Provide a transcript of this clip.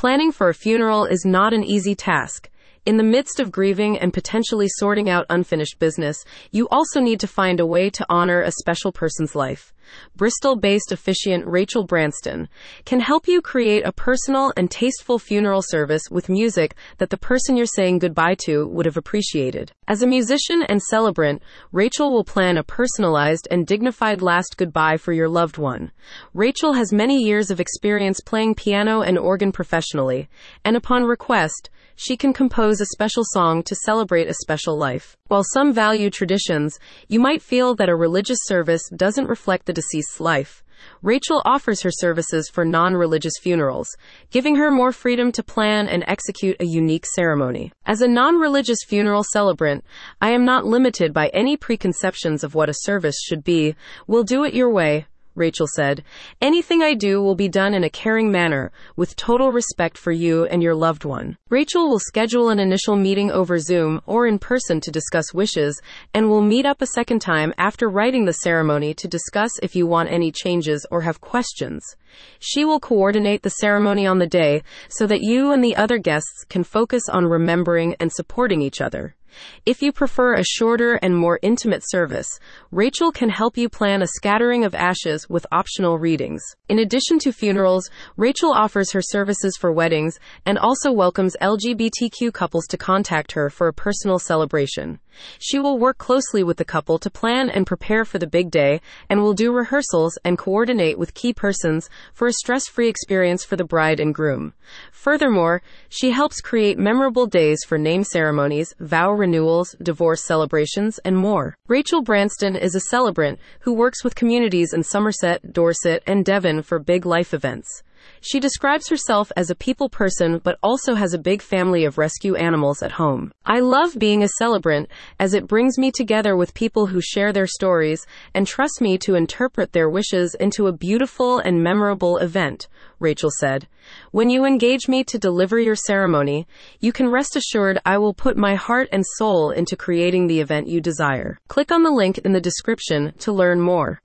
Planning for a funeral is not an easy task. In the midst of grieving and potentially sorting out unfinished business, you also need to find a way to honor a special person's life. Bristol based officiant Rachel Branston can help you create a personal and tasteful funeral service with music that the person you're saying goodbye to would have appreciated. As a musician and celebrant, Rachel will plan a personalized and dignified last goodbye for your loved one. Rachel has many years of experience playing piano and organ professionally, and upon request, she can compose a special song to celebrate a special life. While some value traditions, you might feel that a religious service doesn't reflect the deceased's life. Rachel offers her services for non religious funerals, giving her more freedom to plan and execute a unique ceremony. As a non religious funeral celebrant, I am not limited by any preconceptions of what a service should be. We'll do it your way. Rachel said. Anything I do will be done in a caring manner, with total respect for you and your loved one. Rachel will schedule an initial meeting over Zoom or in person to discuss wishes, and will meet up a second time after writing the ceremony to discuss if you want any changes or have questions. She will coordinate the ceremony on the day so that you and the other guests can focus on remembering and supporting each other. If you prefer a shorter and more intimate service, Rachel can help you plan a scattering of ashes with optional readings. In addition to funerals, Rachel offers her services for weddings and also welcomes LGBTQ couples to contact her for a personal celebration. She will work closely with the couple to plan and prepare for the big day and will do rehearsals and coordinate with key persons for a stress free experience for the bride and groom. Furthermore, she helps create memorable days for name ceremonies, vow renewals, divorce celebrations, and more. Rachel Branston is a celebrant who works with communities in Somerset, Dorset, and Devon for big life events. She describes herself as a people person, but also has a big family of rescue animals at home. I love being a celebrant as it brings me together with people who share their stories and trust me to interpret their wishes into a beautiful and memorable event, Rachel said. When you engage me to deliver your ceremony, you can rest assured I will put my heart and soul into creating the event you desire. Click on the link in the description to learn more.